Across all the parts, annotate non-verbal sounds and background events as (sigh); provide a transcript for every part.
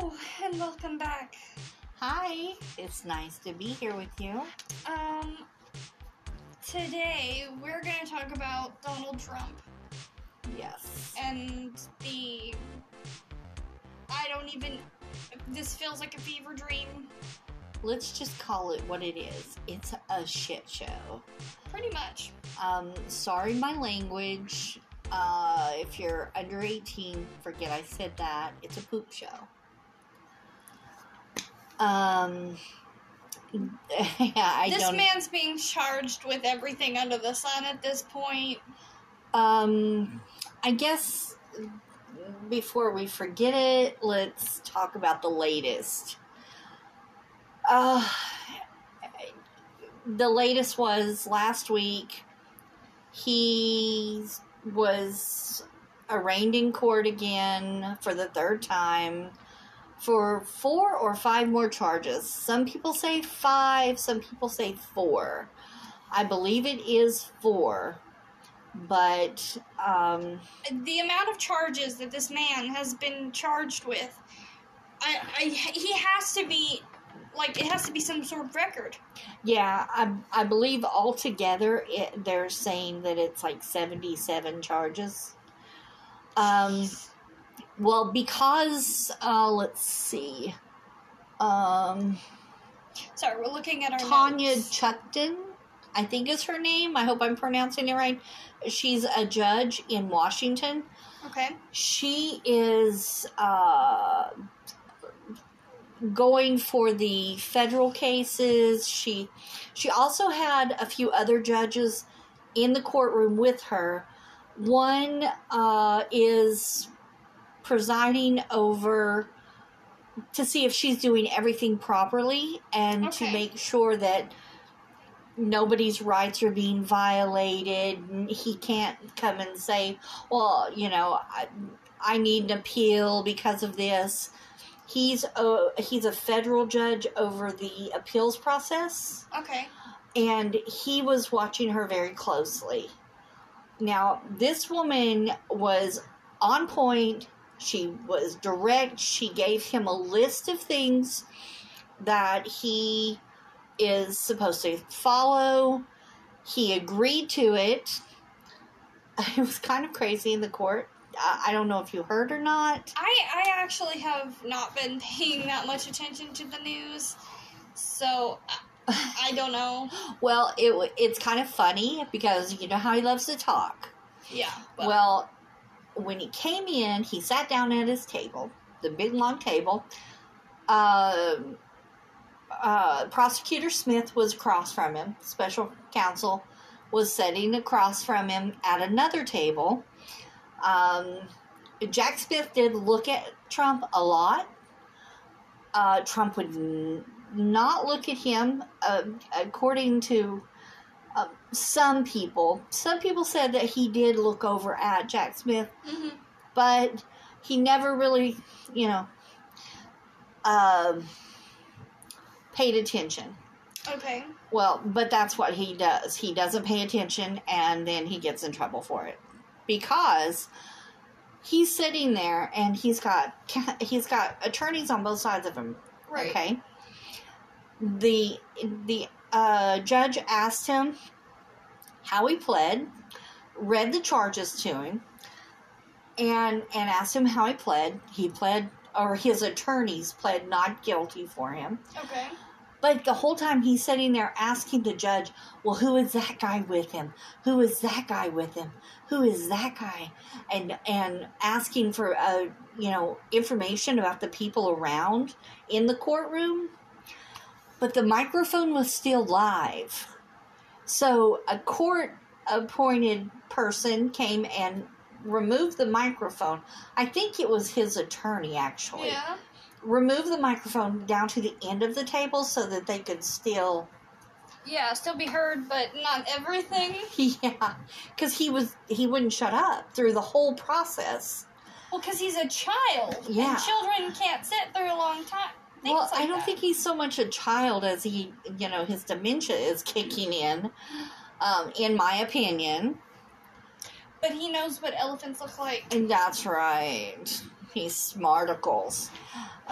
Hello and welcome back. Hi, it's nice to be here with you. Um, today we're going to talk about Donald Trump Yes. and the. I don't even. This feels like a fever dream. Let's just call it what it is. It's a shit show. Pretty much. Um, sorry my language. Uh, if you're under 18, forget I said that. It's a poop show. Um, (laughs) yeah, I this don't. man's being charged with everything under the sun at this point. Um, I guess before we forget it, let's talk about the latest. Uh, the latest was last week. He was arraigned in court again for the third time for four or five more charges. Some people say five, some people say four. I believe it is four but um, The amount of charges that this man has been charged with, I, I, he has to be, like, it has to be some sort of record. yeah, I I believe altogether it, they're saying that it's like seventy seven charges. Um, well, because uh, let's see, um, Sorry, we're looking at our Tanya notes. Chutkan, I think is her name. I hope I'm pronouncing it right. She's a judge in Washington. Okay. she is uh, going for the federal cases. She she also had a few other judges in the courtroom with her. One uh, is presiding over to see if she's doing everything properly and to make sure that nobody's rights are being violated. He can't come and say, well, you know, I, I need an appeal because of this. He's a, he's a federal judge over the appeals process, Okay. and he was watching her very closely. Now, this woman was on point. She was direct. She gave him a list of things that he is supposed to follow. He agreed to it. (laughs) It was kind of crazy in the court. I don't know if you heard or not. I I actually have not been paying that much attention to the news, so I, I (laughs) don't know. Well, it it's kind of funny because you know how he loves to talk. Yeah. Well, when he came in, he sat down at his table, the big long table. Um uh, Prosecutor Smith was across from him. Special counsel was sitting across from him at another table. Um, Jack Smith did look at Trump a lot. Uh, Trump would n- not look at him, uh, according to uh, some people. Some people said that he did look over at Jack Smith, Mhm. but he never really, you know, um, paid attention. Okay. Well, but that's what he does. He doesn't pay attention and then he gets in trouble for it. Because he's sitting there and he's got he's got attorneys on both sides of him, Right. okay? The the uh, judge asked him how he pled, read the charges to him, and and asked him how he pled. He pled or his attorneys pled not guilty for him. Okay. But the whole time he's sitting there asking the judge, well, who is that guy with him? Who is that guy with him? Who is that guy? And and asking for uh, you know information about the people around in the courtroom. But the microphone was still live, so a court appointed person came and removed the microphone. I think it was his attorney actually Yeah. remove the microphone down to the end of the table so that they could still Yeah. Still be heard, but not everything. (laughs) yeah because he was he wouldn't shut up through the whole process Well, because he's a child. Yeah. And children can't sit through a long time. Well like i don't that. think he's so much a child as he you know his dementia is kicking in um, in my opinion But he knows what elephants look like. and that's right He's smarticles.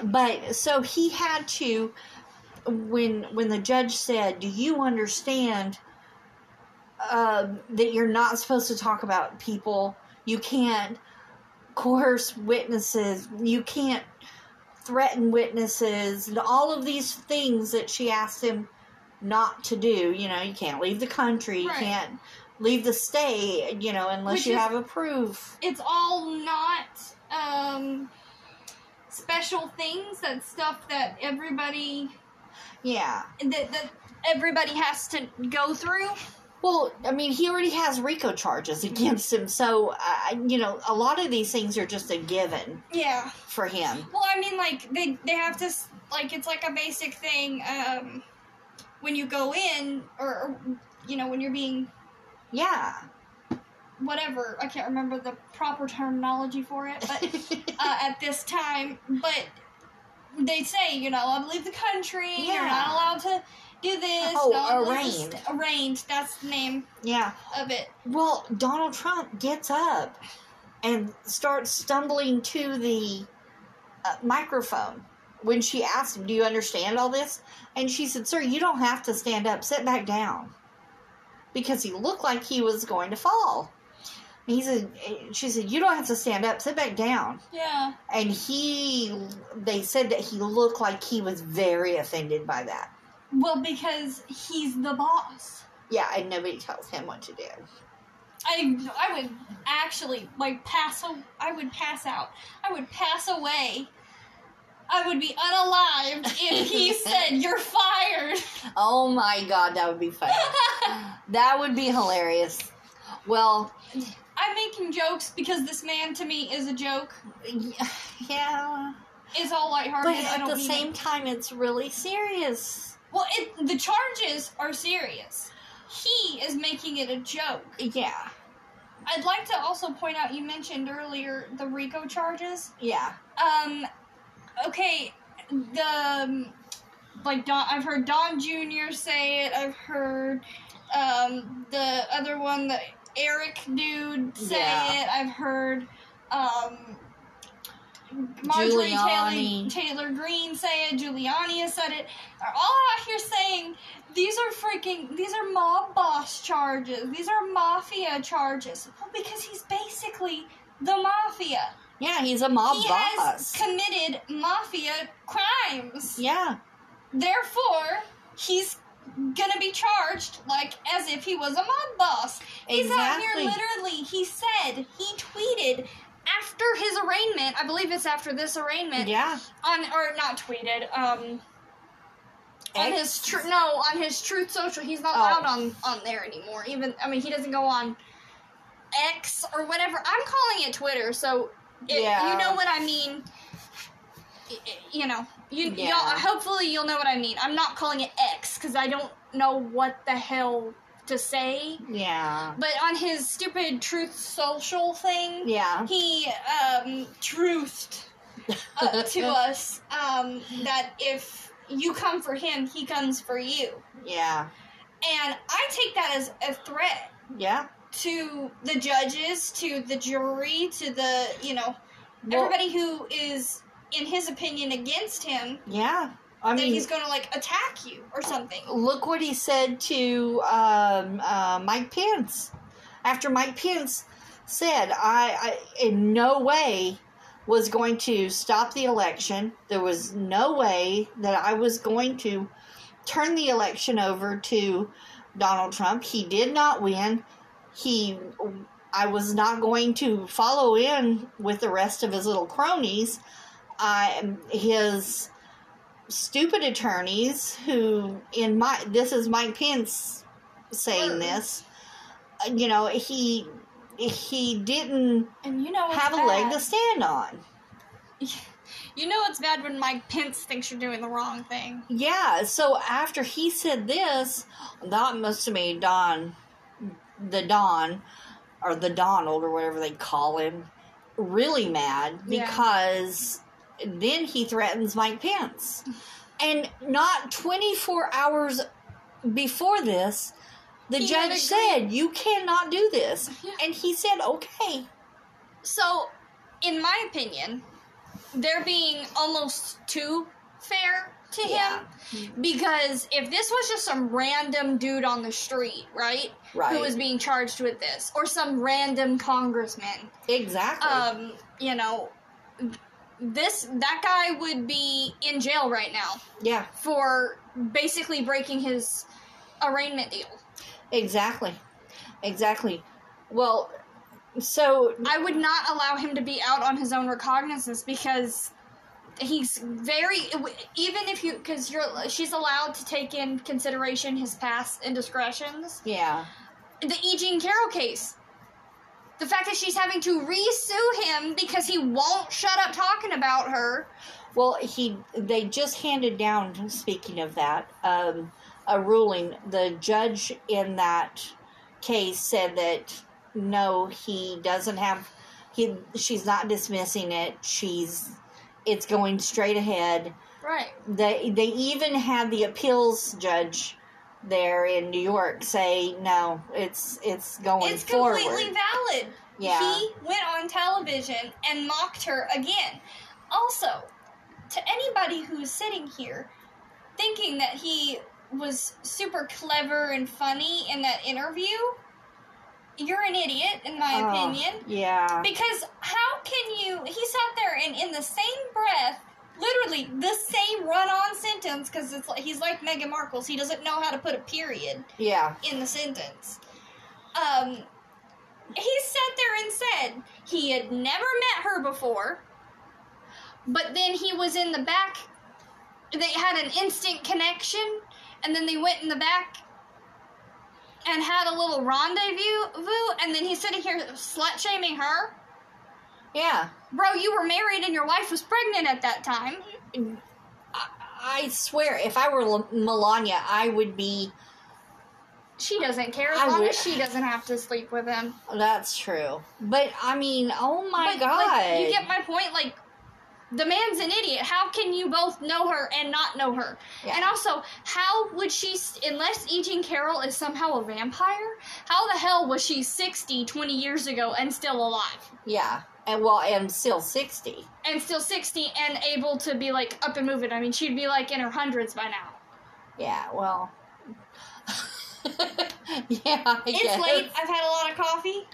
But so he had to when when the judge said, "Do you understand uh, that you're not supposed to talk about people? You can't coerce witnesses. You can't threaten witnesses. And all of these things that she asked him not to do. You know, you can't leave the country. You can't leave the state. You know, unless Which you is- have a proof. It's all not um, special things. That's stuff that everybody Yeah. that, that everybody has to go through. Well, I mean, he already has RICO charges against him, so uh, you know, a lot of these things are just a given Yeah. for him. Well, I mean, like they they have to like it's like a basic thing. Um, when you go in, or, or you know, when you're being Yeah. whatever, I can't remember the proper terminology for it, but (laughs) uh, at this time, but they say, you know, I leave the country. You're not allowed to do this. Oh, arraigned. arraigned. That's the name yeah. of it. Well, Donald Trump gets up and starts stumbling to the uh, microphone when she asked him, "Do you understand all this?" And she said, "Sir, you don't have to stand up. Sit back down." Because he looked like he was going to fall. He said, "She said you don't have to stand up. Sit back down." Yeah. and he they said that he looked like he was very offended by that Well, because he's the boss. yeah and nobody tells him what to do I I would actually like pass. I would pass out. I would pass away. I would be unalived if he (laughs) said you're fired. oh my god that would be funny (laughs) that would be hilarious well I'm making jokes because this man to me is a joke. yeah It's all lighthearted. but at the same it. time it's really serious Well, it, the charges are serious. He is making it a joke. yeah I'd like to also point out you mentioned earlier the RICO charges. yeah Um, okay, the um, like Don. I've heard Don Jr. say it. I've heard um the other one, the Eric dude, say Yeah. it. I've heard um. Marjorie Taylor, Taylor Greene say it. Giuliani has said it. Are all out here saying these are freaking these are mob boss charges. These are mafia charges. Well, because he's basically the mafia yeah he's a mob he boss has committed mafia crimes. yeah Therefore, he's gonna be charged like as if he was a mob boss. He's out here literally. He said he tweeted after his arraignment. I believe it's after this arraignment. yeah On or not tweeted. Um. On X? his tr- no, on his Truth Social, he's not Oh. on on there anymore. Even I mean, he doesn't go on X or whatever. I'm calling it Twitter, so it, Yeah. you know what I mean. You know, you Yeah. y'all. Hopefully, you'll know what I mean. I'm not calling it X because I don't know what the hell to say. yeah. But on his stupid Truth Social thing, yeah. he um, truthed uh, to (laughs) us um, that if you come for him, he comes for you. yeah. And I take that as a threat. Yeah. To the judges, to the jury, to the, you know, Well- everybody who is, in his opinion, against him, yeah i that mean he's going to, like, attack you or something. look what he said to um, uh, Mike Pence after Mike Pence said, I, I in no way was going to stop the election. There was no way that I was going to turn the election over to Donald Trump. He did not win. He I was not going to follow in with the rest of his little cronies. I his stupid attorneys who in my this is Mike Pence saying this. You know, he he didn't And you know have a leg to stand on. (laughs) You know it's bad when Mike Pence thinks you're doing the wrong thing. Yeah, so after he said this, that must have made Don, the Don, or the Donald, or whatever they call him, really mad Yeah. Then he threatens Mike Pence. And not 24 hours before this, the He judge said, You cannot do this. Yeah. And he said, Okay. So, in my opinion, they're being almost too fair to Yeah. him because if this was just some random dude on the street, right, Right. who was being charged with this, or some random congressman, exactly. um, you know, this that guy would be in jail right now yeah, for basically breaking his arraignment deal. exactly. Exactly. Well, so I would not allow him to be out on his own recognizance because he's very even if you because you're she's allowed to take in consideration his past indiscretions. yeah. The E. Jean Carroll case. The fact that she's having to re-sue him because he won't shut up talking about her. Well, he they just handed down. Speaking of that, um, a ruling. The judge in that case said that no, he doesn't have. He she's not dismissing it. She's it's going straight ahead. Right. They they even had the appeals judge there in New York say no, it's it's going It's forward. completely valid. Yeah. He went on television and mocked her again. Also, to anybody who's sitting here thinking that he was super clever and funny in that interview, you're an idiot, in my Oh, opinion. Yeah. Because how can you? He sat there and, in the same breath, literally the same run-on sentence, because it's like he's like Meghan Markle's. He doesn't know how to put a period Yeah. in the sentence. Um, he sat there and said he had never met her before, but then he was in the back. They had an instant connection, and then they went in the back and had a little rendezvous, and then he's sitting here slut shaming her. Yeah. Bro, you were married and your wife was pregnant at that time. I, I swear, if I were L- Melania, I would be. She doesn't care as I long would- as she doesn't have to sleep with him. That's true. But I mean, oh my But, god. like, you get my point. Like, the man's an idiot. How can you both know her and not know her? Yeah. And also, how would she, unless E. Jean Carroll is somehow a vampire, how the hell was she 60 20 years ago and still alive? yeah. And well, and still 60. And still 60 and able to be, like, up and moving? I mean, she'd be, like, in her hundreds by now. Yeah, well. (laughs) yeah, I It's guess. late. I've had a lot of coffee.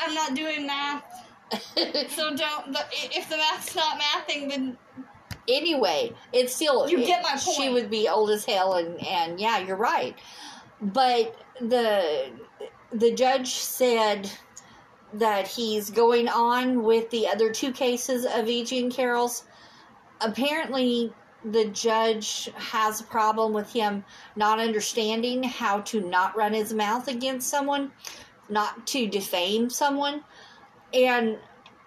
I'm not doing math. (laughs) So don't, the, if the math's not mathing, then anyway, it's still. You get it- my She would be old as hell, and, and yeah, you're right. But the the judge said that he's going on with the other two cases of E. Jean Carroll's. Apparently, the judge has a problem with him not understanding how to not run his mouth against someone, not to defame someone. And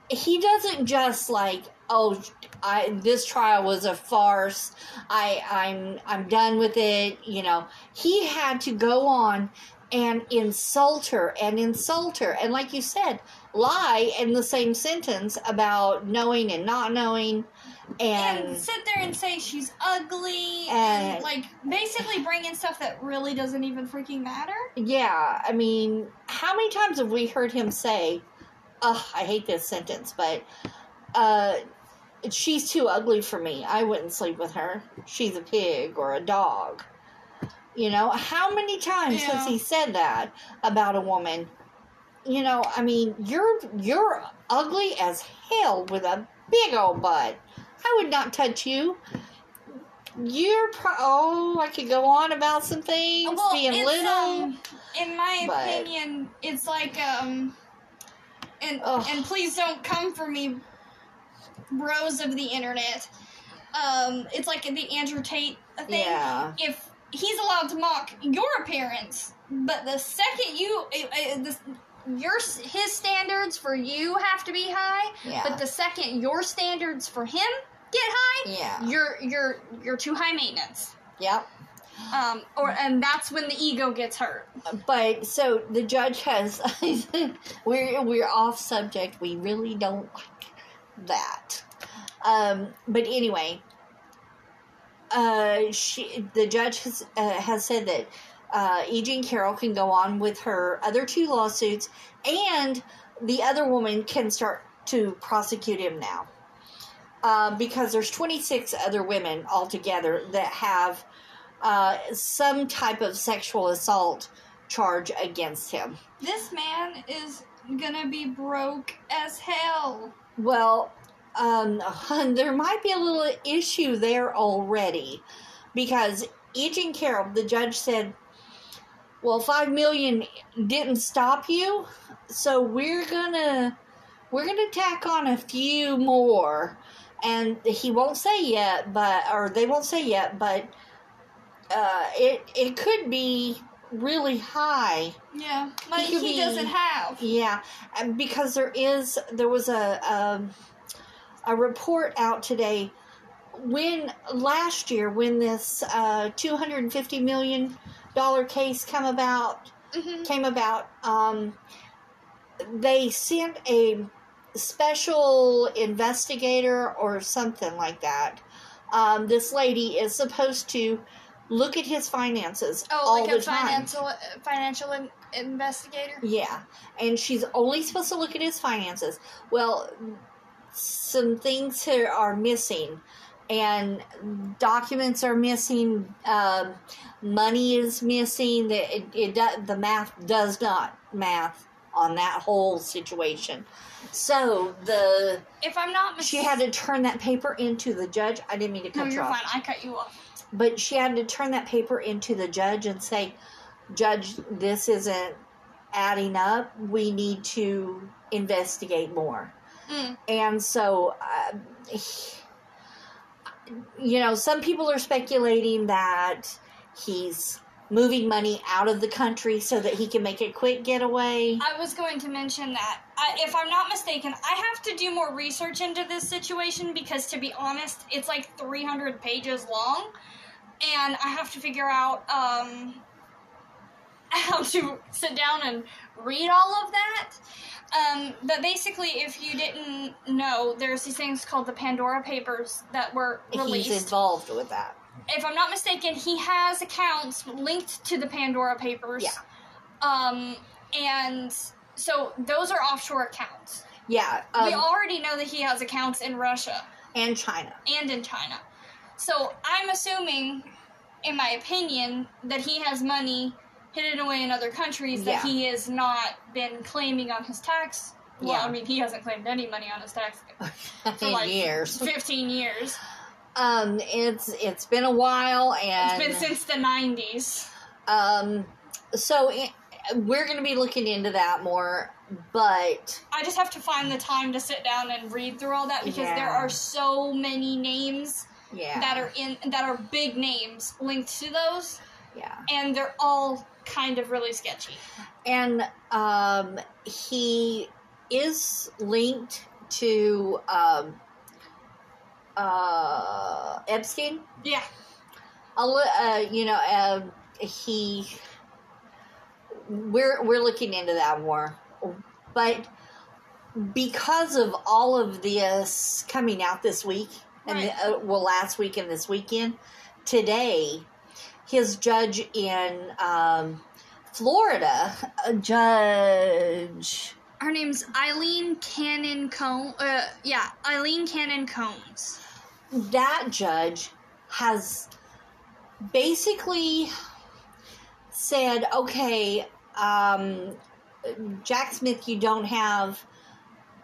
he doesn't just like, oh, I this trial was a farce. I I'm I'm done with it, you know. He had to go on and insult her and insult her and like you said, lie in the same sentence about knowing and not knowing and, and sit there and say she's ugly And- and like basically bring in stuff that really doesn't even freaking matter. Yeah, I mean, how many times have we heard him say, "Ugh, I hate this sentence," but uh, she's too ugly for me. I wouldn't sleep with her. She's a pig or a dog. You know, how many times has he said that about a woman? You know, I mean, you're you're ugly as hell with a big old butt. I would not touch you. You're pro- oh, I could go on about some things Well, being little. um, in my but- opinion, it's like um, and Ugh. and please don't come for me, bros of the internet. Um, it's like the Andrew Tate thing. Yeah. If he's allowed to mock your appearance, but the second you, uh, uh, the, your his standards for you have to be high. Yeah. But the second your standards for him get high, Yeah. you're you're you're too high maintenance. Yep. Um, or and that's when the ego gets hurt. But so the judge has (laughs) we're we're off subject. We really don't like that. Um, but anyway, uh, she the judge has uh, has said that uh, E. Jean Carroll can go on with her other two lawsuits, and the other woman can start to prosecute him now. uh, because there's 26 other women altogether that have uh, some type of sexual assault charge against him. This man is gonna be broke as hell. Well, um, (laughs) there might be a little issue there already because E. Jean Carroll, the judge said, "Well, five million didn't stop you, so we're gonna we're gonna tack on a few more." And he won't say yet, but or they won't say yet, but uh, it it could be really high. Yeah, money could he be- doesn't have. Yeah, and because there is there was a um, a report out today when last year when this uh, two hundred and fifty million dollar case come about hmm came about. Um, they sent a special investigator or something like that. Um, this lady is supposed to look at his finances Oh, all like the a time. financial financial in- investigator. Yeah, and she's only supposed to look at his finances. Well, some things here are missing, and documents are missing. Um, money is missing. The it, it do, the math does not math on that whole situation. So the If I'm not mis- she had to turn that paper into the judge. I didn't mean to cut you you're off fine. I cut you off. but she had to turn that paper into the judge and say, Judge, this isn't adding up. We need to investigate more. Mm. And so, uh, you know, some people are speculating that he's moving money out of the country so that he can make a quick getaway. I was going to mention that. I, if I'm not mistaken, I have to do more research into this situation because, to be honest, it's like 300 pages long, and I have to figure out um, (laughs) how to sit down and read all of that. Um, but basically, if you didn't know, there's these things called the Pandora Papers that were released. He's involved with that. if I'm not mistaken, he has accounts linked to the Pandora Papers. Yeah. Um, and so those are offshore accounts. Yeah. we Um, already know that he has accounts in Russia and China. and in China. So I'm assuming, in my opinion, that he has money hidden away in other countries that Yeah. he has not been claiming on his tax. Well, Yeah. I mean, he hasn't claimed any money on his tax (laughs) for like years. 15 years. Um, it's it's been a while, and It's been since the 90s. Um, so it, we're going to be looking into that more, but I just have to find the time to sit down and read through all that because there are so many names yeah, that are in that are big names linked to those, yeah, and they're all kind of really sketchy. and um, he is linked to um, uh, Epstein. Yeah, A li- uh, you know, uh, he. We're we're looking into that more, but because of all of this coming out this week and the, uh, well last week and this weekend, today, his judge in um, Florida, a judge. her name's Aileen Cannon Cone. Uh, yeah, Aileen Cannon Combs. that judge has basically said, okay, um, Jack Smith, you don't have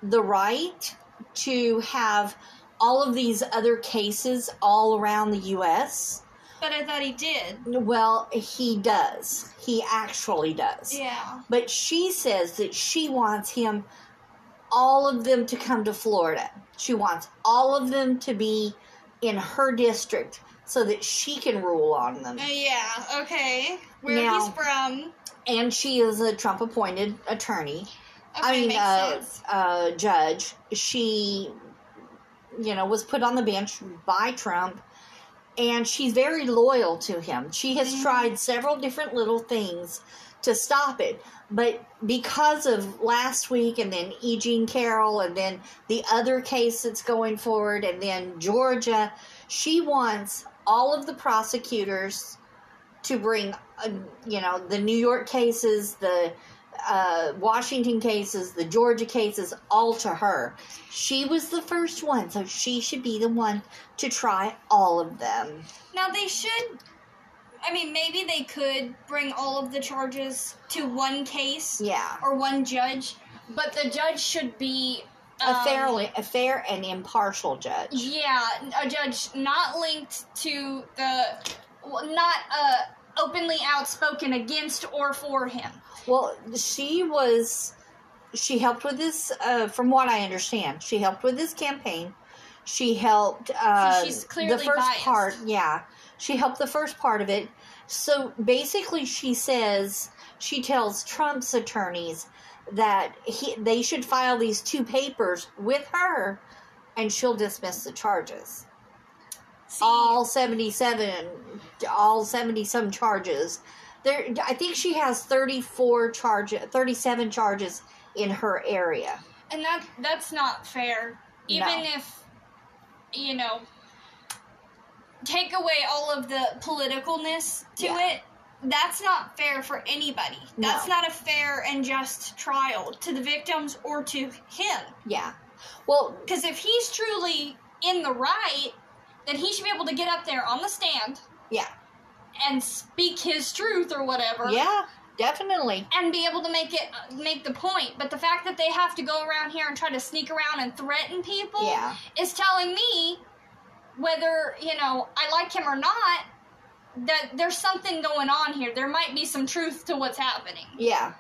the right to have all of these other cases all around the U.S. But I thought he did. Well, he does. He actually does. Yeah. But she says that she wants him, all of them to come to Florida. She wants all of them to be in her district so that she can rule on them. Uh, yeah. Okay. Where Now- he's from. And she is a Trump appointed attorney. Okay, I mean, uh, sense. uh, judge. She, you know, was put on the bench by Trump, and she's very loyal to him. She has Mhm. tried several different little things to stop it, but because of last week, and then E. Jean Carroll, and then the other case that's going forward, and then Georgia, she wants all of the prosecutors to bring, uh, you know, the New York cases, the uh, Washington cases, the Georgia cases, all to her. She was the first one, so she should be the one to try all of them. Now they should. I mean, maybe they could bring all of the charges to one case Yeah. or one judge, but the judge should be A um, fairly, a fair and impartial judge. Yeah, a judge not linked to the, not uh, openly outspoken against or for him. Well, she was. She helped with this, uh, from what I understand. She helped with this campaign. She helped uh, she's clearly the first biased. part. Yeah, she helped the first part of it. So basically, she says she tells Trump's attorneys that he they should file these two papers with her, and she'll dismiss the charges. See, all 77 all 70 some charges there i think she has 34 charges 37 charges in her area and that that's not fair. Even No. if, you know, take away all of the politicalness to Yeah. it. That's not fair for anybody. That's No. not a fair and just trial to the victims or to him. yeah well Because if he's truly in the right, then he should be able to get up there on the stand yeah and speak his truth or whatever. yeah definitely And be able to make it uh, make the point. But the fact that they have to go around here and try to sneak around and threaten people yeah is telling me whether, you know, I like him or not, that there's something going on here. There might be some truth to what's happening. yeah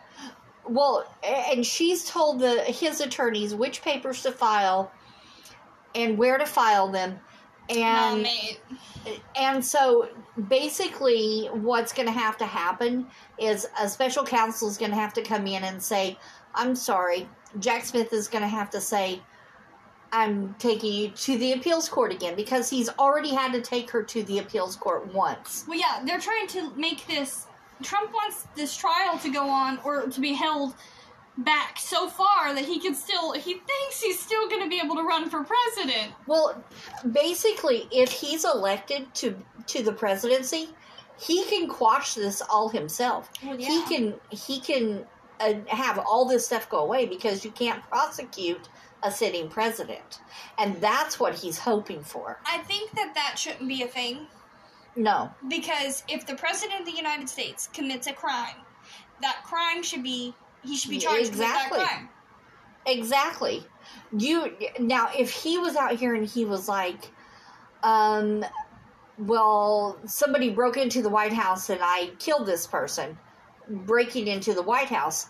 well and she's told the his attorneys which papers to file and where to file them and and so basically what's going to have to happen is a special counsel is going to have to come in and say i'm sorry jack smith is going to have to say i'm taking you to the appeals court again because he's already had to take her to the appeals court once Well, yeah, they're trying to make this. Trump wants this trial to go on or to be held back so far that he can still. He thinks he's still going to be able to run for president. well basically if he's elected to to the presidency he can quash this all himself. Well, he can he can uh, have all this stuff go away because you can't prosecute a sitting president. And that's what he's hoping for. I think that that shouldn't be a thing. No. Because if the president of the United States commits a crime, that crime should be he should be charged Exactly. with that crime. exactly you now if he was out here and he was like um well somebody broke into the white house and i killed this person breaking into the white house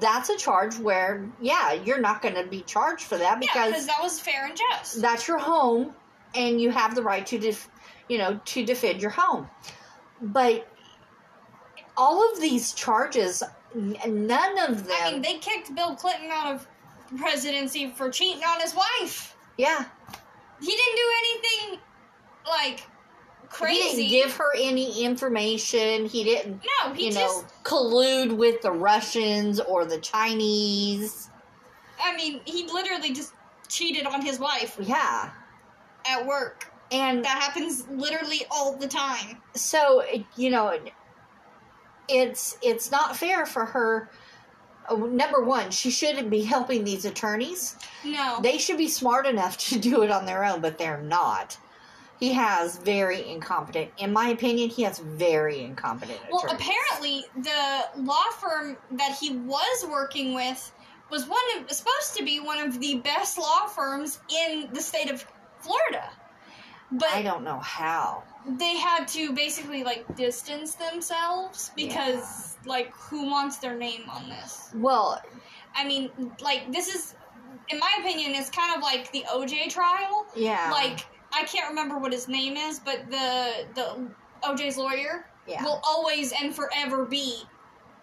that's a charge where yeah you're not going to be charged for that Yeah, because because that was fair and just. that's your home and you have the right to def- you know to defend your home but all of these charges none of them I mean, they kicked Bill Clinton out of presidency for cheating on his wife. yeah He didn't do anything like crazy. he didn't give her any information he didn't no, he you just. know collude with the russians or the chinese I mean, he literally just cheated on his wife yeah at work. and That happens literally all the time. so you know it's it's not fair for her uh, number one she shouldn't be helping these attorneys No. they should be smart enough to do it on their own but they're not he has very incompetent in my opinion he has very incompetent well, attorneys. apparently, the law firm that he was working with was one of supposed to be one of the best law firms in the state of Florida. But i don't know how they had to basically like distance themselves because like who wants their name on this? Well i mean like this is in my opinion it's kind of like the oj trial. Yeah. Like i can't remember what his name is but the the oj's lawyer yeah. will always and forever be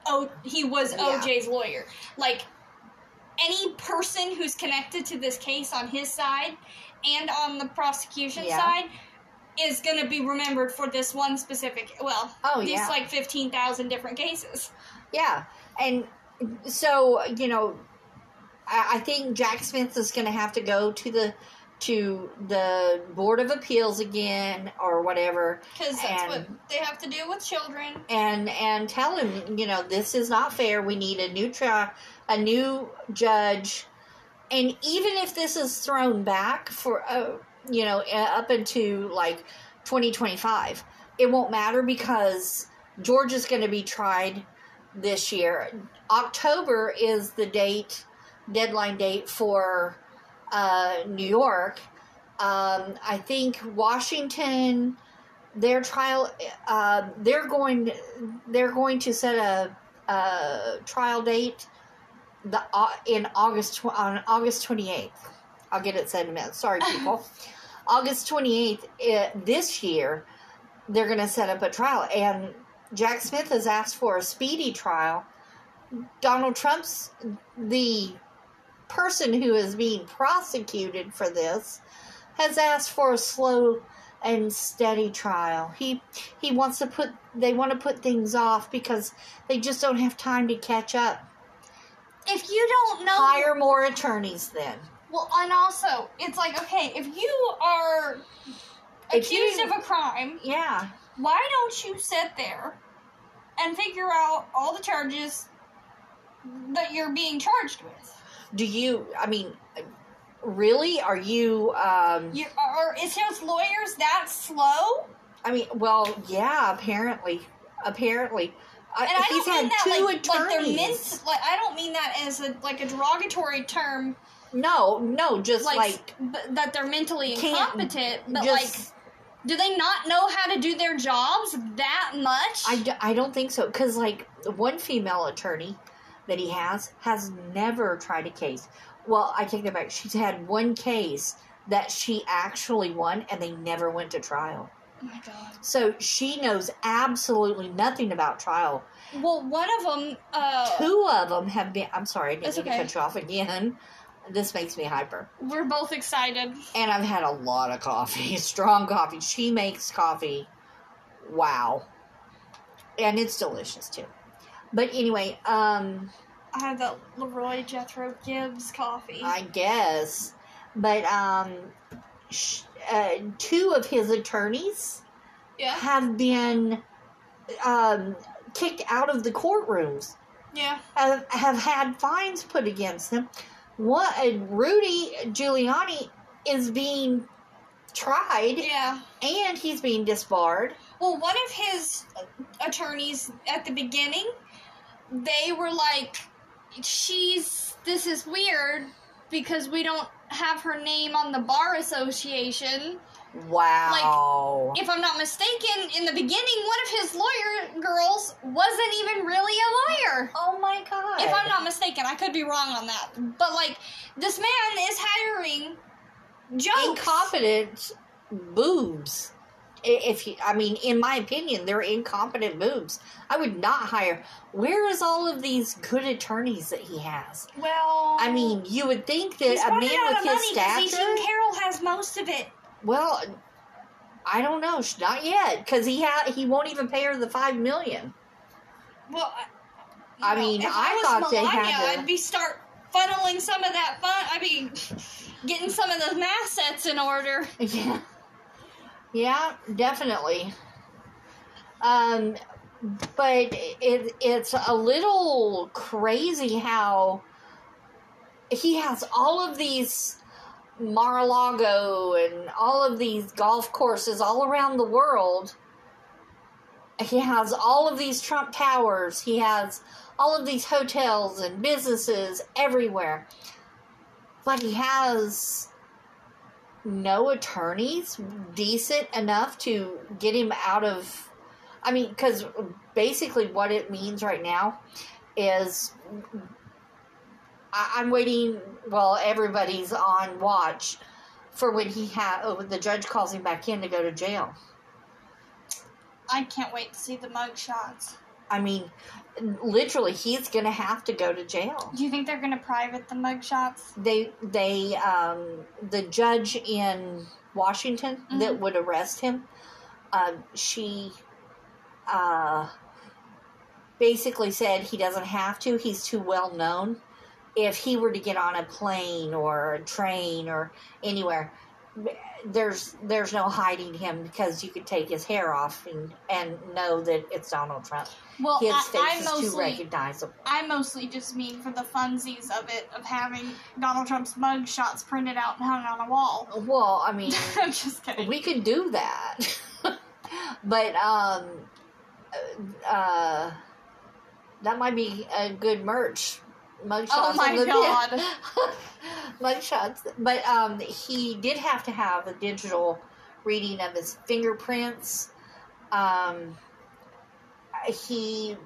oh he was Yeah. oj's lawyer. Like any person who's connected to this case on his side and on the prosecution Yeah. side is going to be remembered for this one specific well Oh, these yeah. like 15,000 different cases Yeah, and so you know, I, I think Jack Smith is going to have to go to the to the Board of Appeals again or whatever Because that's And- what they have to do with children. and and tell him, you know, this is not fair. We need a new trial, a new judge, and even if this is thrown back for, uh, you know, up into like 2025, it won't matter because George is going to be tried this year. October is the date, deadline date for uh, New York. Um, I think Washington their trial uh, they're going they're going to set a, a trial date the uh, in August on August 28th. I'll get it said in a minute. Sorry people. (laughs) August 28th uh, this year they're going to set up a trial and Jack Smith has asked for a speedy trial. Donald Trump's the person who is being prosecuted for this has asked for a slow and steady trial. He he wants to put they want to put things off because they just don't have time to catch up. If you don't know, Hire more attorneys then. Well, and also it's like okay, if you are If you- accused of a crime, Yeah. why don't you sit there and figure out all the charges that you're being charged with? Do you I mean really are you um You, or is his lawyers that slow? I mean well yeah apparently apparently uh, And I don't mean that like, like they're meant. Like I don't mean that as a like a derogatory term. No, no, just Like, like, b- that they're mentally incompetent. But like, do they not know how to do their jobs that much? I, d- I don't think so because like one female attorney that he has has never tried a case well i take that back she's had one case that she actually won and they never went to trial oh my god. so she knows absolutely nothing about trial Well, one of them. Uh, two of them have been i'm sorry i didn't mean okay. to cut you off again this makes me hyper we're both excited. and i've had a lot of coffee (laughs) strong coffee she makes coffee wow and it's delicious too but anyway um I have that Leroy Jethro Gibbs coffee. I guess. But um, sh- uh, two of his attorneys yeah. have been um, kicked out of the courtrooms. Yeah. Have, have had fines put against them. What Rudy Giuliani is being tried, Yeah. and he's being disbarred. Well, one of his attorneys at the beginning, they were like, she's, this is weird because we don't have her name on the Bar Association. Wow. Like, if I'm not mistaken, in the beginning, one of his lawyer girls wasn't even really a lawyer. oh my god. If I'm not mistaken, I could be wrong on that. But, like, this man is hiring jokes. incompetent boobs. I- If you, I mean, in my opinion, they're incompetent moves. I would not hire. Where is all of these good attorneys that he has? Well, I mean, you would think that a man with his stature. Carroll has most of it. Well, I don't know, not yet, because he ha- he won't even pay her the five million. Well, I know, mean, I was thought they Melania, had to- I'd be start funneling some of that fun. I'd be (laughs) getting some of those assets in order. (laughs) Yeah, yeah, definitely. Um, but it it's a little crazy how he has all of these Mar-a-Lago and all of these golf courses all around the world. He has all of these Trump towers. He has all of these hotels and businesses everywhere. But he has no attorneys decent enough to get him out of. I mean, because basically what it means right now is I, I'm waiting. Well, everybody's on watch for when he ha Oh, the judge calls him back in to go to jail. I can't wait to see the mug shots. I mean, literally, he's gonna have to go to jail. Do you think they're gonna private the mug shots? They they um the judge in Washington that Mhm. would arrest him, um, she uh basically said he doesn't have to. He's too well known. If he were to get on a plane or a train or anywhere, there's there's no hiding him because you could take his hair off and and know that it's Donald Trump. Well, His I, face I is too mostly recognizable. I mostly just mean for the funsies of it of having Donald Trump's mug shots printed out and hung on a wall. Well, I mean, (laughs) I'm just kidding. we could do that, (laughs) but um, uh, that might be a good merch. Mugshots oh my the (laughs) god. mugshots. But um, he did have to have a digital reading of his fingerprints. Um, he,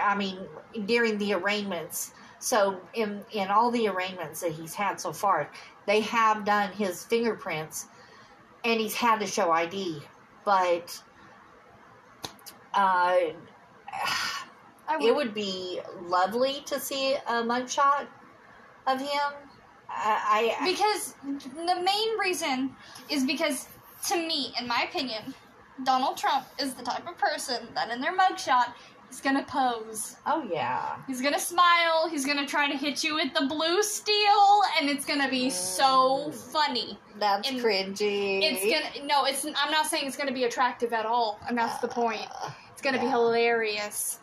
I mean, during the arraignments. So in in all the arraignments that he's had so far, they have done his fingerprints, and he's had to show ID. But uh, I it would be lovely to see a mugshot of him. I, I because the main reason is because to me, in my opinion, Donald Trump is the type of person that in their mugshot he's gonna pose. oh yeah, He's gonna smile. He's gonna try to hit you with the blue steel, and it's gonna be so Mm. funny. that's And cringy. It's gonna no. It's. I'm not saying it's gonna be attractive at all, and that's the point. Uh, It's gonna be hilarious.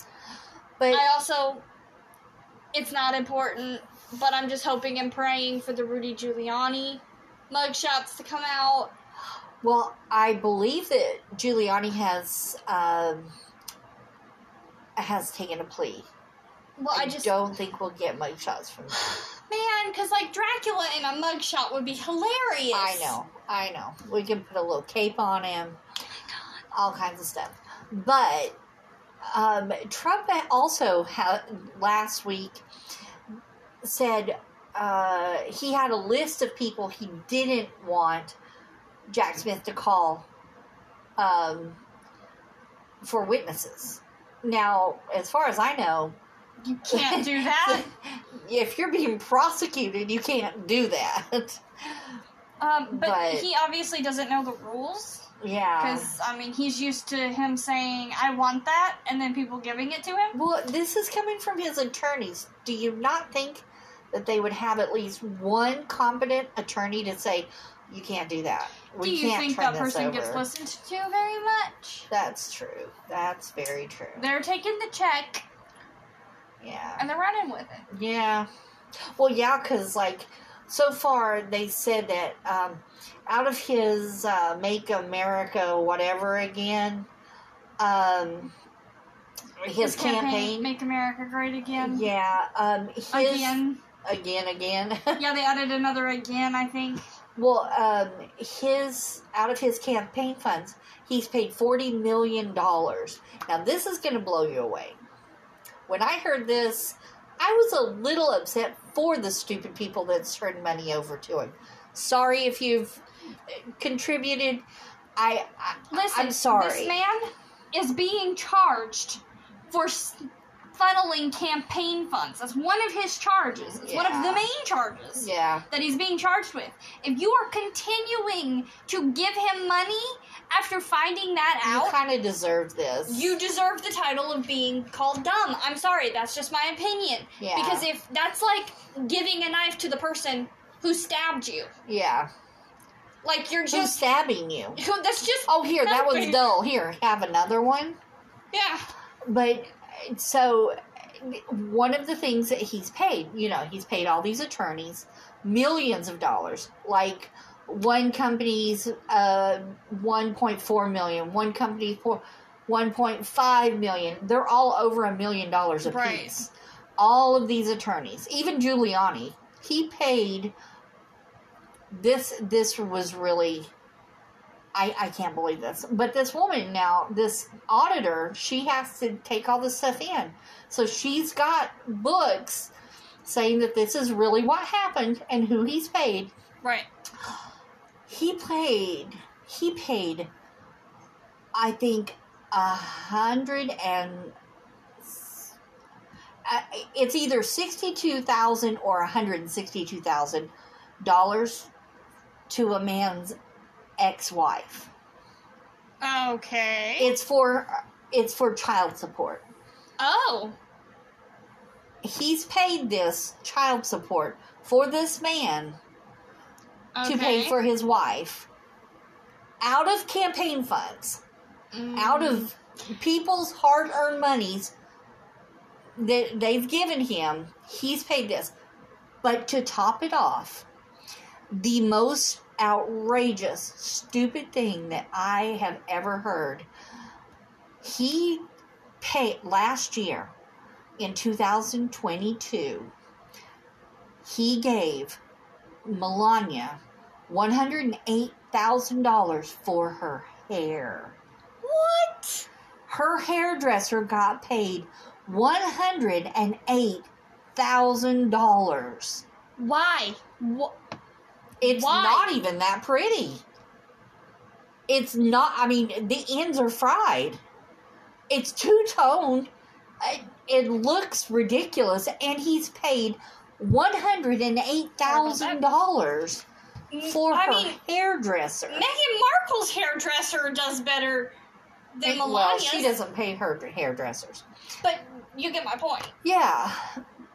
but I also, it's not important, but I'm just hoping and praying for the Rudy Giuliani mugshots to come out. Well, I believe that Giuliani has um, has taken a plea. Well, I, I just don't think we'll get mugshots from that. man, because like Dracula in a mugshot would be hilarious. I know, I know. We can put a little cape on him, all kinds of stuff. But um, Trump also had last week said uh, he had a list of people he didn't want Jack Smith to call um, for witnesses. Now, as far as I know, You can't do that. (laughs) if you're being prosecuted, you can't do that. um, but, But- he obviously doesn't know the rules yeah. because I mean he's used to him saying I want that and then people giving it to him. Well, this is coming from his attorneys. Do you not think that they would have at least one competent attorney to say, "You can't do that. Do you think that person over." gets listened to very much? That's true. That's very true. They're taking the check Yeah. and they're running with it. Yeah. Well, yeah, because like so far they said that um, out of his uh, "Make America Whatever Again," um, his, campaign. "Make America Great Again." yeah. Um, his Again, again, again. (laughs) yeah, they added another again. I think. Well, um, his out of his campaign funds, he's paid forty million dollars. Now, this is going to blow you away. When I heard this, I was a little upset for the stupid people that turned money over to him. Sorry if you've contributed. I, I Listen, I'm sorry. This man is being charged for funneling campaign funds. That's one of his charges. It's one of the main charges yeah, that he's being charged with. If you are continuing to give him money after finding that out, you kind of deserve this. you deserve the title of being called dumb. I'm sorry, that's just my opinion. Yeah. Because if that's like giving a knife to the person who stabbed you, yeah. like you're Who's just stabbing you? (laughs) that's just Oh, here, that one's dull. Here, have another one. yeah. But so one of the things that he's paid, you know, he's paid all these attorneys millions of dollars. Like one company's uh 1.4 million, one company for 1.5 million. They're all over a million dollars a Right. All of these attorneys, even Giuliani, he paid this this was really I, I can't believe this. But this woman now, this auditor, she has to take all this stuff in. So she's got books saying that this is really what happened and who he's paid. Right. He paid, he paid, I think, a hundred and. Uh, it's either sixty-two thousand or one hundred and sixty-two thousand dollars to a man's ex-wife. Okay. It's for it's for child support. oh. He's paid this child support for this man to pay for his wife out of campaign funds, out of mm. people's hard earned monies that they've given him. He's paid this. But to top it off, the most outrageous, stupid thing that I have ever heard, he paid last year in 2022, he gave Melania $108,000 for her hair. What? Her hairdresser got paid $108,000. Why? What? It's Why? not even that pretty. It's not, I mean, the ends are fried. It's two toned. It, uh, it looks ridiculous, and he's paid $108,000 mm, for I her mean, hairdresser. Meghan Markle's hairdresser does better than well, Melania's. she doesn't pay her hairdressers. But you get my point. Yeah,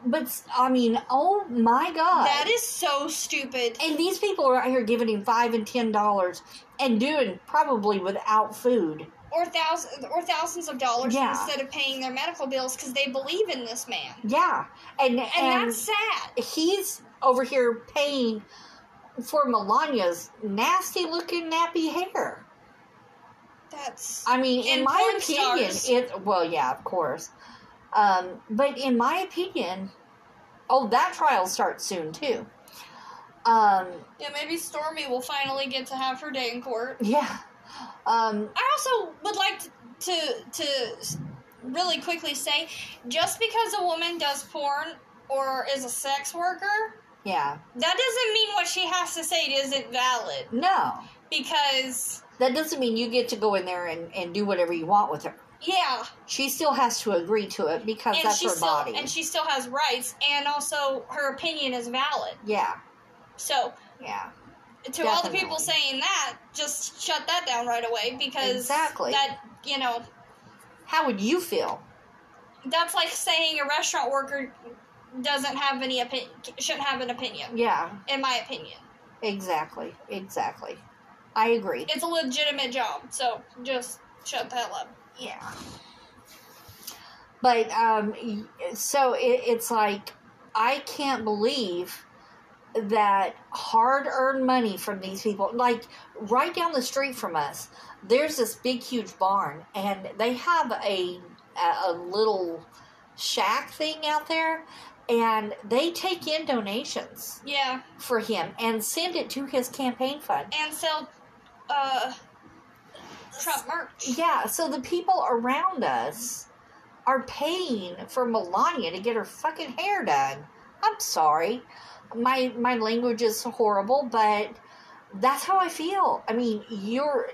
but I mean, oh my god, That is so stupid. and these people are out here giving him five and ten dollars and doing probably without food. Or thousands, or thousands of dollars Yeah. instead of paying their medical bills because they believe in this man, Yeah, and and, and, that's sad. he's over here paying for Melania's nasty looking nappy hair. That's I mean, in my opinion, stars. it well, yeah, of course. Um, but in my opinion, oh, that trial starts soon too. Um, yeah. Maybe Stormy will finally get to have her day in court. yeah. Um, I also would like to, to to really quickly say, just because a woman does porn or is a sex worker, yeah. that doesn't mean what she has to say isn't valid. No. Because That doesn't mean you get to go in there and, and do whatever you want with her. Yeah, She still has to agree to it because and that's she her still body. and she still has rights, and also her opinion is valid. yeah, So yeah. to all the people saying that, just shut that down right away because Exactly. that you know How would you feel? that's like saying a restaurant worker doesn't have any opinion shouldn't have an opinion Yeah, in my opinion exactly, exactly. I agree. it's a legitimate job so just shut the hell up Yeah. But um, so it, it's like I can't believe that hard-earned money from these people. Like right down the street from us, there's this big, huge barn, and they have a a, a little shack thing out there, and they take in donations yeah for him and send it to his campaign fund. and sell uh trump merch Yeah, so the people around us are paying for Melania to get her fucking hair done. I'm sorry. My my language is horrible, but that's how I feel. I mean, you're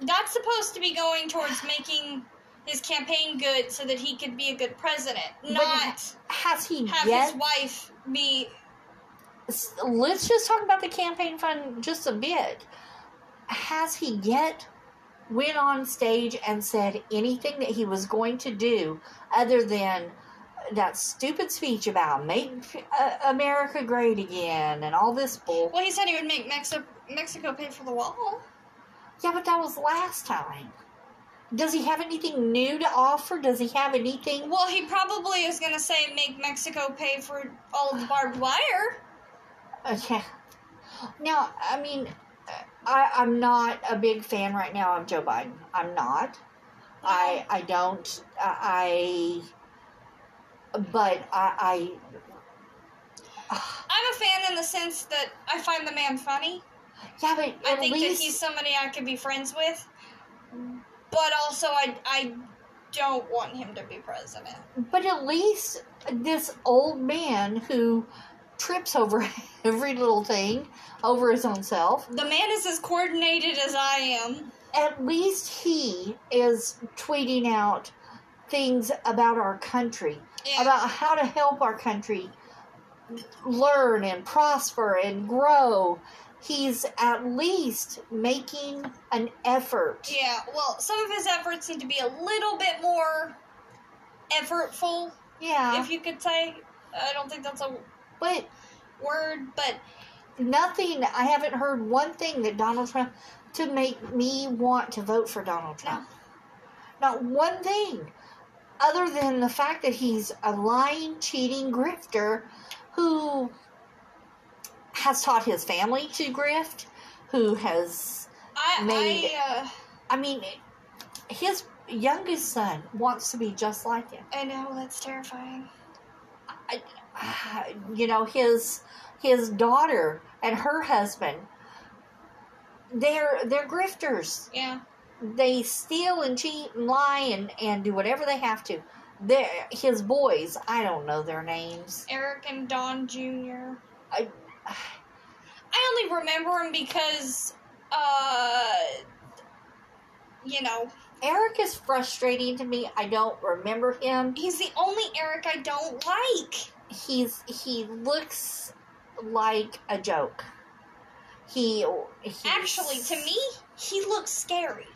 that's supposed to be going towards making his campaign good so that he could be a good president not has he have yet his wife be let's just talk about the campaign fund just a bit. Has he yet went on stage and said anything that he was going to do other than that stupid speech about make uh, America great again and all this bull? well he said he would make Mexico mexico pay for the wall Yeah, but that was last time. Does he have anything new to offer? Does he have anything? Well, he probably is going to say make Mexico pay for all the barbed wire. Okay. Now, I mean, I, I'm not a big fan right now of Joe Biden. I'm not. I I don't. Uh, I. But I. I I'm a fan in the sense that I find the man funny. Yeah, but I think least that he's somebody I could be friends with. But also, I, I don't want him to be president. But at least this old man who trips over (laughs) every little thing over his own self. The man is as coordinated as I am. At least he is tweeting out things about our country, Yeah. about how to help our country learn and prosper and grow. He's at least making an effort. yeah, well, some of his efforts need to be a little bit more effortful, Yeah, if you could say. I don't think that's a but word, but nothing. I haven't heard one thing that Donald Trump to make me want to vote for Donald Trump. Not one thing, other than the fact that he's a lying, cheating grifter who has taught his family to grift, who has, I, Made- I, uh, I mean, his youngest son wants to be just like him. I know that's terrifying. (sighs) you know his his daughter and her husband. They're they're grifters. Yeah. they steal and cheat and lie and and do whatever they have to. They're his boys i don't know their names. Eric and Don Jr. I- I only remember him because, uh, you know, eric is frustrating to me. I don't remember him. He's the only Eric I don't like. He's he looks like a joke he Actually, to me, he looks scary.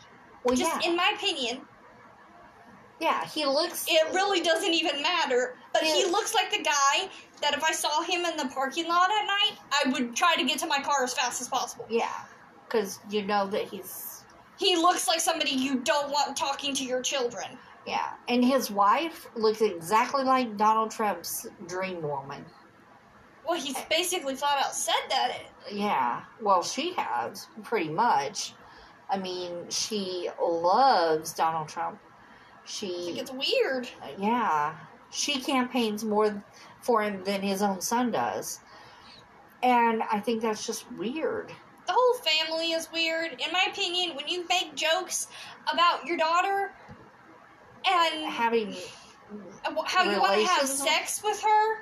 well, Just yeah in my opinion, yeah he looks it really doesn't even matter. But he Yeah. looks like the guy that if I saw him in the parking lot at night, I would try to get to my car as fast as possible. Yeah, because you know that he's He looks like somebody you don't want talking to your children. Yeah, and his wife looks exactly like Donald Trump's dream woman. Well, he's basically flat out said that. Yeah, well, she has pretty much. I mean, she loves Donald Trump. I She, think it's weird. yeah, she campaigns more for him than his own son does, and I think that's just weird. The whole family is weird. In my opinion, when you make jokes about your daughter and Having, how you want to have sex with her,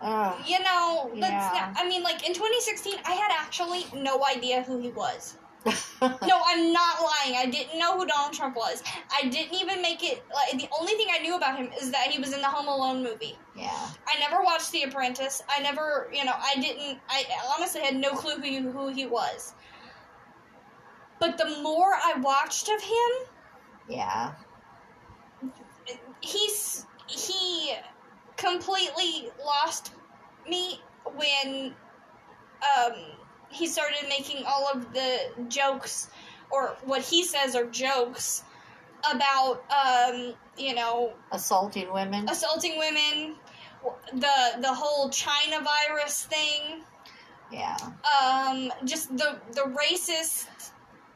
uh, you know, that's Yeah. not, I mean, like in 2016, I had actually no idea who he was. (laughs) No, I'm not lying. I didn't know who Donald Trump was. I didn't even make it. Like the only thing I knew about him is that he was in the Home Alone movie. yeah, I never watched The Apprentice. I never, you know, I didn't. I honestly had no clue who he, who he was. But the more I watched of him, yeah, he's he completely lost me when um he started making all of the jokes or what he says are jokes about um you know assaulting women. assaulting women the the whole china virus thing Yeah. um just the the racist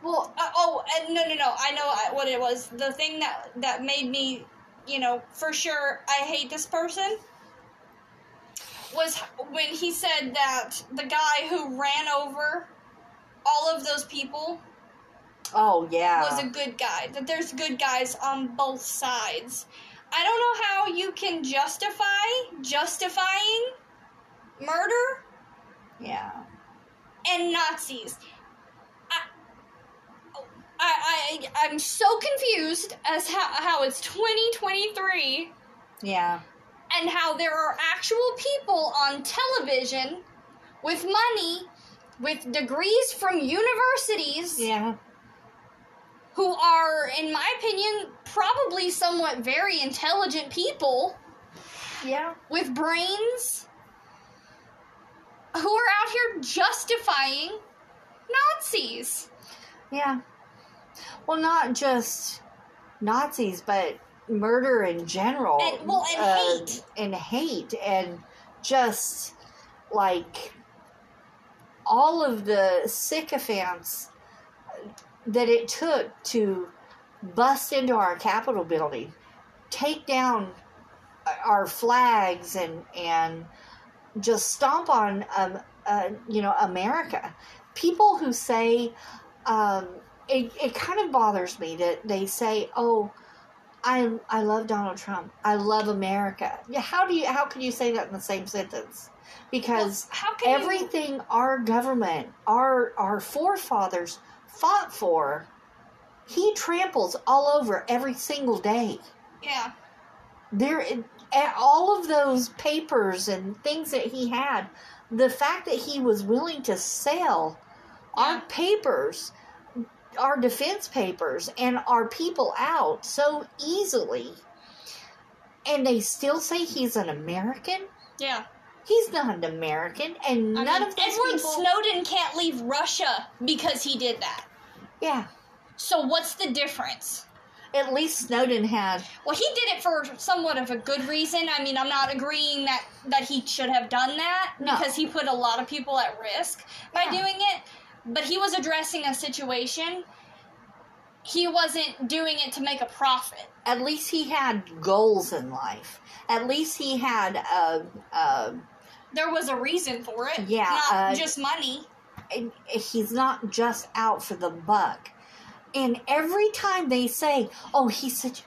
Well, uh, oh and no no no i know what it was the thing that that made me you know for sure i hate this person was when he said that the guy who ran over all of those people oh yeah. was a good guy that there's good guys on both sides i don't know how you can justify justifying murder yeah. and Nazis. I, I, I'm so confused as how, how it's 2023 Yeah. and how there are actual people on television with money, with degrees from universities, Yeah. who are, in my opinion, probably somewhat very intelligent people Yeah. with brains who are out here justifying Nazis. Yeah. Well, not just Nazis, but murder in general. And- well, and Uh, hate. And hate. And just like all of the sycophants that it took to bust into our Capitol building, take down our flags, and, and just stomp on, um, uh, you know, America. People who say, um, it, it kind of bothers me that they say, "Oh, I I love Donald Trump. I love America." Yeah, how do you how can you say that in the same sentence? Because Well, how can you- everything our government, our our forefathers fought for, he tramples all over every single day. yeah. There, eh, all of those papers and things that he had, the fact that he was willing to sell our papers, our defense papers, and our people out so easily, and they still say he's an American. Yeah. He's not an American, and I none mean, of these Edward people. Snowden can't leave Russia because he did that. yeah, So what's the difference? at least Snowden had. Well, he did it for somewhat of a good reason. I mean, I'm not agreeing that that he should have done that No. because he put a lot of people at risk by Yeah. doing it. But he was addressing a situation. He wasn't doing it to make a profit. At least he had goals in life. At least he had a. a There was a reason for it. Yeah, not uh, just money. he's not just out for the buck. And every time they say, "Oh, he's such,"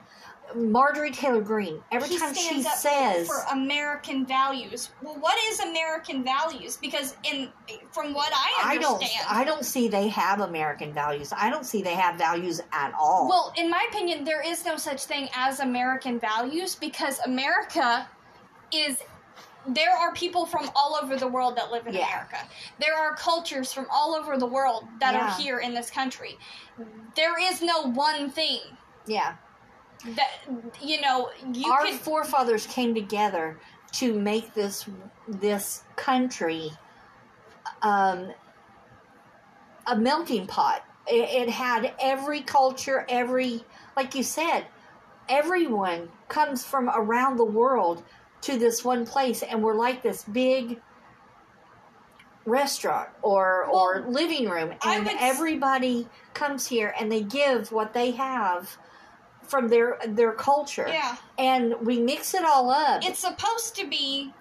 Marjorie Taylor Greene. Every he time she says, for American values. Well, what is American values? Because in from what I "I don't, understand, I don't see they have American values. I don't see they have values at all." Well, in my opinion, there is no such thing as American values because America is. There are people from all over the world that live in Yeah. America. There are cultures from all over the world that Yeah. are here in this country. There is no one thing yeah, that you know you our can. forefathers came together to make this this country um, a melting pot. It, it had every culture, every like you said, everyone comes from around the world to this one place, and we're like this big restaurant or or living room, and would everybody comes here and they give what they have from their their culture Yeah, and we mix it all up. it's supposed to be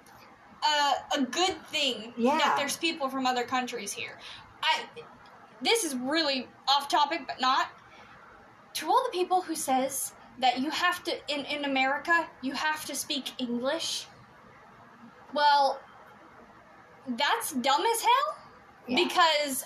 a, a good thing Yeah. that there's people from other countries here. I this is really off topic, but not. To all the people who says that you have to in in America you have to speak English. Well, that's dumb as hell Yeah. because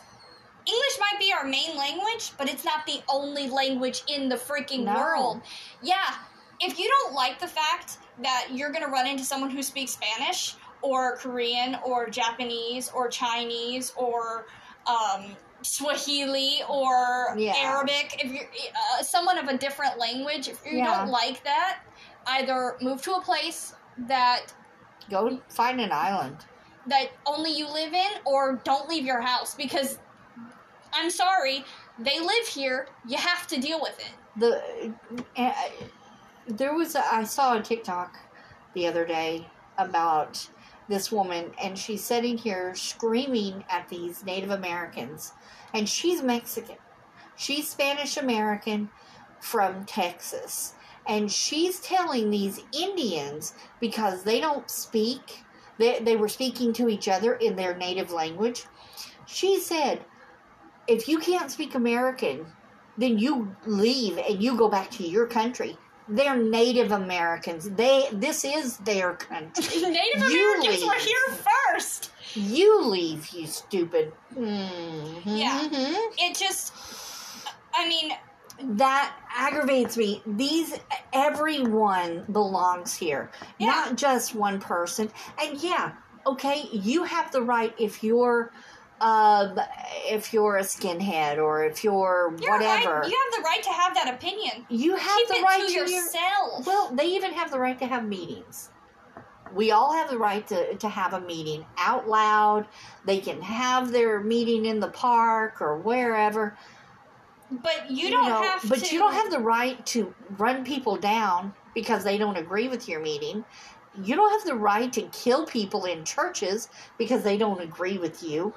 English might be our main language, but it's not the only language in the freaking No. world. Yeah, if you don't like the fact that you're going to run into someone who speaks Spanish or Korean or Japanese or Chinese or um, Swahili or Yeah. Arabic, if you're uh, someone of a different language, if you Yeah. don't like that, either move to a place that Go find an island. that only you live in or don't leave your house because I'm sorry, they live here, you have to deal with it. The uh, there was a, I saw a TikTok the other day about this woman, and she's sitting here screaming at these Native Americans, and she's Mexican. She's Spanish American from Texas. And she's telling these Indians because they don't speak, they, they were speaking to each other in their native language. She said, if you can't speak American, then you leave and you go back to your country. They're Native Americans. They this is their country. (laughs) Native You Americans were here first. You leave, you stupid. Mhm. Yeah. It just, I mean, That aggravates me. These everyone belongs here, Yeah. not just one person. And yeah, okay, you have the right if you're um if you're a skinhead or if you're you're whatever. right. You have the right to have that opinion. you have Keep the it right to to your yourself. Well, they even have the right to have meetings. We all have the right to, to have a meeting out loud. They can have their meeting in the park or wherever. but you don't know, have but to. you don't have the right to run people down because they don't agree with your meeting. You don't have the right to kill people in churches because they don't agree with you.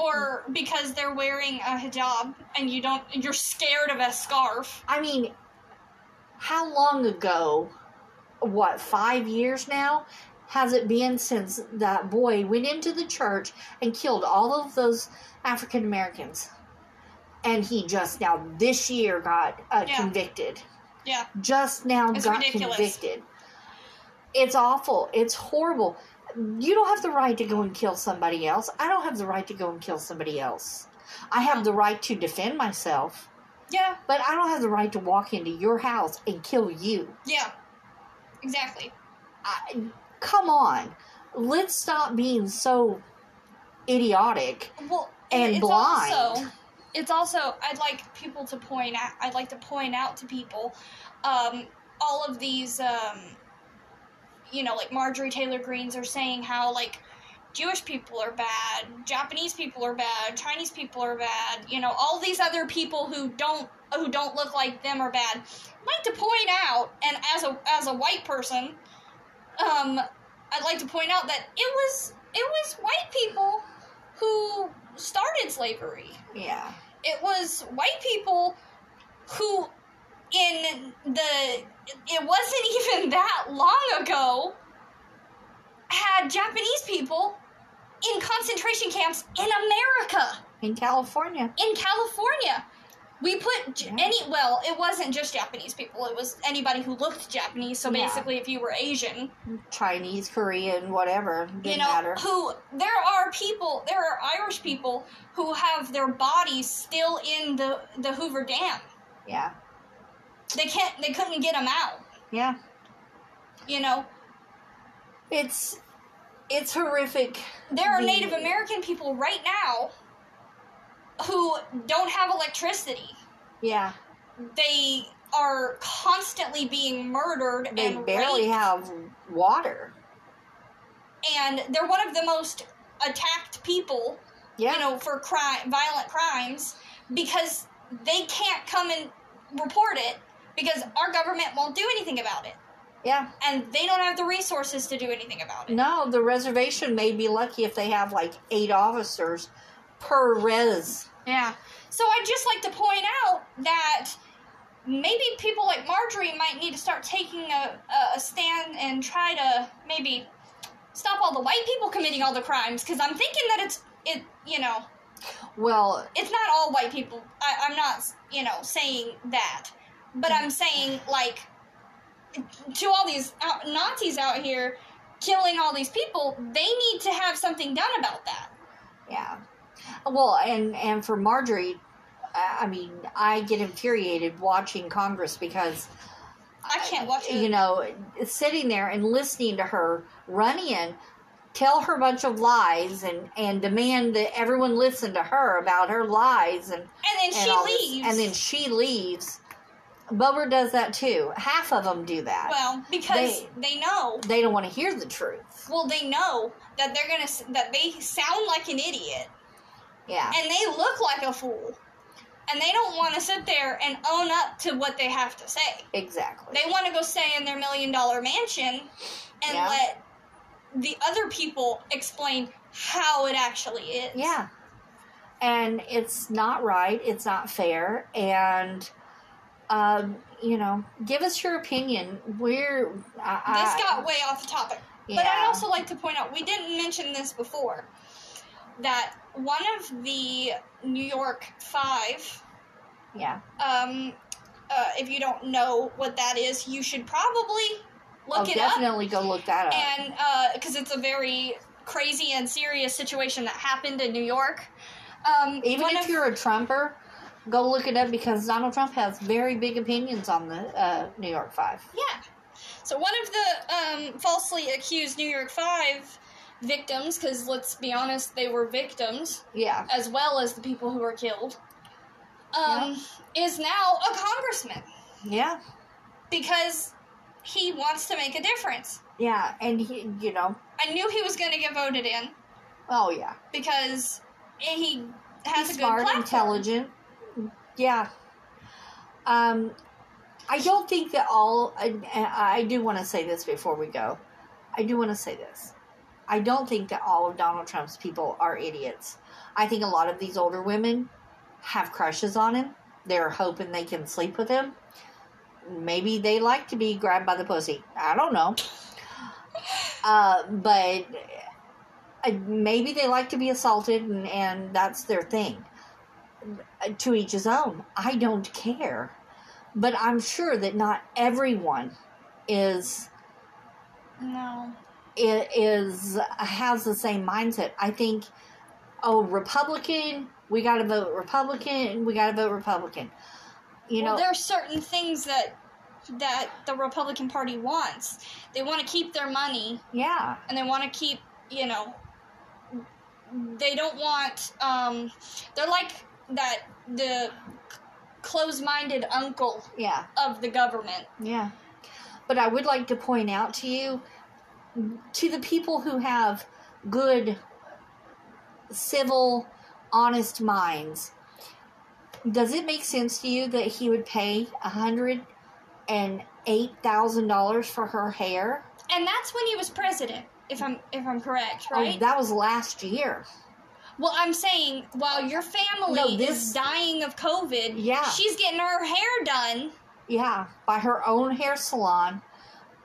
Or because they're wearing a hijab and you don't. You're scared of a scarf. I mean, how long ago, what, five years now, has it been since that boy went into the church and killed all of those African Americans? And he just now, this year, got uh, Yeah. convicted. Yeah. Just now It's got ridiculous. convicted. It's awful. It's horrible. You don't have the right to go and kill somebody else. I don't have the right to go and kill somebody else. I have the right to defend myself. Yeah. But I don't have the right to walk into your house and kill you. Yeah. Exactly. I, come on. Let's stop being so idiotic. Well, And it's blind. Also, it's also I'd like people to point out. I'd like to point out to people, um, all of these, um, you know, like Marjorie Taylor Greenes are saying how like Jewish people are bad, Japanese people are bad, Chinese people are bad, you know, all these other people who don't who don't look like them are bad. I'd like to point out, and as a as a white person, um, I'd like to point out that it was it was white people who started slavery. Yeah. It was white people who in the it wasn't (laughs) even that long ago had Japanese people in concentration camps in America, In California. in California. We put Yeah. any well, it wasn't just Japanese people. It was anybody who looked Japanese. So Yeah. basically, if you were Asian, Chinese, Korean, whatever. Didn't you know, matter. who there are people, there are Irish people who have their bodies still in the the Hoover Dam. Yeah. They can't, they couldn't get them out. Yeah. You know, It's it's horrific. there are The- Native American people right now who don't have electricity. Yeah. They are constantly being murdered They and barely raped, have water. and they're one of the most attacked people Yeah. you know, for crime, violent crimes, because they can't come and report it because our government won't do anything about it, yeah. and they don't have the resources to do anything about it. No, the reservation may be lucky if they have like eight officers per res. Yeah. So I'd just like to point out that maybe people like Marjorie might need to start taking a, a- stand and try to maybe stop all the white people committing all the crimes, because I'm thinking that it's it, you know, Well, it's not all white people. I, I'm not, you know, saying that, but I'm saying like to all these out, Nazis out here killing all these people, they need to have something done about that. yeah. Well, and and for Marjorie, I mean, I get infuriated watching Congress because I can't watch it. you know, sitting there and listening to her run in, tell her a bunch of lies and and demand that everyone listen to her about her lies and and then and she all this- leaves. and then she leaves. Boebert does that too. Half of them do that. well, because They- they, know. they don't want to hear the truth. Well, they know that they're gonna that they sound like an idiot Yeah. and they look like a fool, and they don't want to sit there and own up to what they have to say. Exactly. They want to go stay in their million dollar mansion and Yeah. let the other people explain how it actually is. Yeah. And it's not right. It's not fair. And, um, you know, give us your opinion. We're. I, This got way off the topic. But. I'd also like to point out we didn't mention this before that one of the New York Five, Yeah. um, uh, if you don't know what that is, you should probably look oh, it up. definitely go look that up. and because it's a very crazy and serious situation that happened in New York. Um, Even if of- you're a Trumper, go look it up because Donald Trump has very big opinions on the uh, New York Five. yeah, so one of the um, falsely accused New York Five victims, because let's be honest, they were victims Yeah. as well as the people who were killed, um, is now a congressman Yeah. because he wants to make a difference. Yeah. And, he, you know, I knew he was going to get voted in oh, yeah. because he has He's a good smart, platform. intelligent. Yeah. Um, I don't think that all. I, I do want to say this before we go. I do want to say this. I don't think that all of Donald Trump's people are idiots. I think a lot of these older women have crushes on him. They're hoping they can sleep with him. Maybe they like to be grabbed by the pussy. I don't know. Uh, but uh, maybe they like to be assaulted and, and that's their thing. To each his own. I don't care. But I'm sure that not everyone is No. is has the same mindset. I think, oh, Republican, we got to vote Republican, we got to vote Republican. You well, know, there are certain things that that the Republican Party wants. They want to keep their money, yeah, and they want to keep, you know, they don't want. Um, they're like that the close-minded uncle yeah, of the government. yeah. But I would like to point out to you, to the people who have good, civil, honest minds. Does it make sense to you that he would pay a hundred and eight thousand dollars for her hair? And that's when he was president, if I'm if I'm correct, oh, right? Oh, that was last year. Well, I'm saying while your family No, this- is dying of COVID, Yeah. she's getting her hair done. Yeah, by her own hair salon,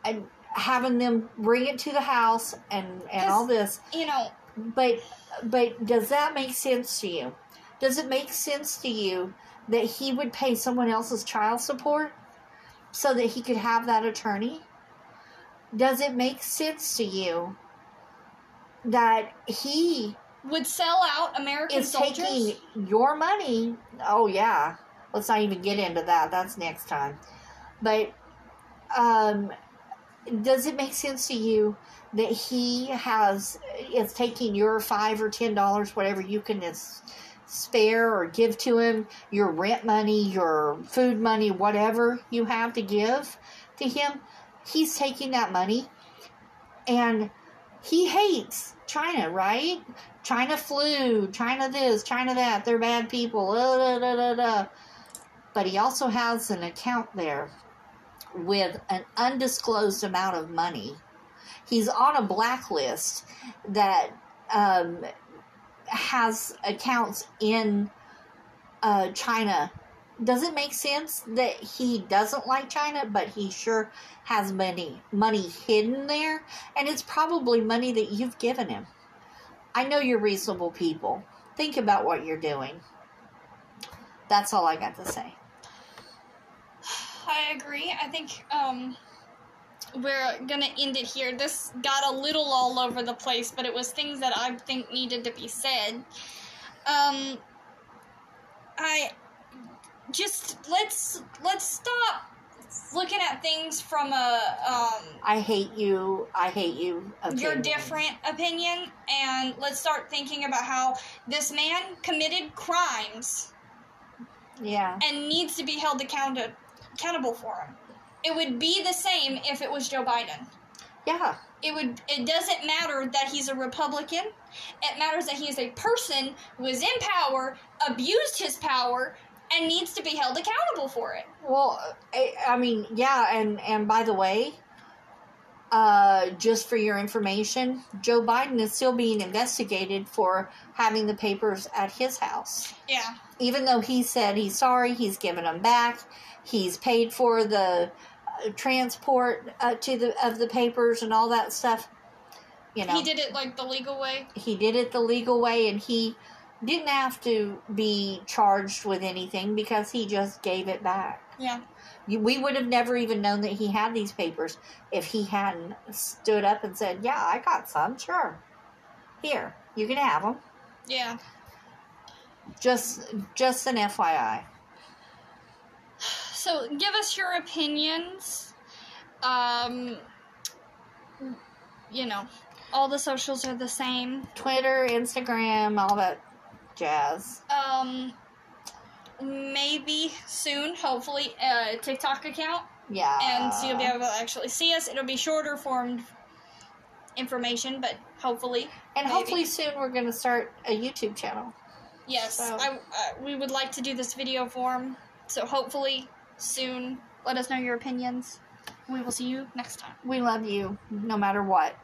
and having them bring it to the house and and all this. You know, But but does that make sense to you? Does it make sense to you that he would pay someone else's child support so that he could have that attorney? Does it make sense to you that he would sell out American is soldiers. taking your money? Oh yeah. Let's not even get into that. That's next time. But um does it make sense to you that he has is taking your five or ten dollars, whatever you can is spare or give to him, your rent money, your food money, whatever you have to give to him, he's taking that money and he hates China, right? China flu, China this, China that, they're bad people, uh, da, da, da, but he also has an account there with an undisclosed amount of money. He's on a blacklist that um, has accounts in uh, China. Does it make sense that he doesn't like China, but he sure has money money hidden there, and it's probably money that you've given him. I know you're reasonable people. Think about what you're doing. That's all I got to say. I agree. I think um, we're gonna end it here. This got a little all over the place, but it was things that I think needed to be said. Um, I just let's let's stop looking at things from a um, I hate you. I hate you. your different opinion, and let's start thinking about how this man committed crimes Yeah. and needs to be held account- accountable for them. It would be the same if it was Joe Biden. Yeah. It would it doesn't matter that he's a Republican. It matters that he is a person who is in power, abused his power, and needs to be held accountable for it. Well, I, I mean, yeah, and and by the way, uh, just for your information, Joe Biden is still being investigated for having the papers at his house. Yeah. Even though he said he's sorry, he's given them back. He's paid for the uh, transport uh, to the of the papers and all that stuff. You know, He did it like the legal way. he did it the legal way and he didn't have to be charged with anything because he just gave it back. Yeah. We would have never even known that he had these papers if he hadn't stood up and said, "Yeah, I got some. Sure, here you can have them." Yeah. Just, just an FYI. So give us your opinions. Um you know, all the socials are the same. Twitter, Instagram, all that jazz. Um maybe soon, hopefully, a TikTok account. Yeah. and so you'll be able to actually see us. It'll be shorter formed information, but hopefully, and maybe. hopefully soon we're going to start a YouTube channel. yes, So- I, uh, we would like to do this video form. So hopefully soon, let us know your opinions. We will see you next time. We love you no matter what.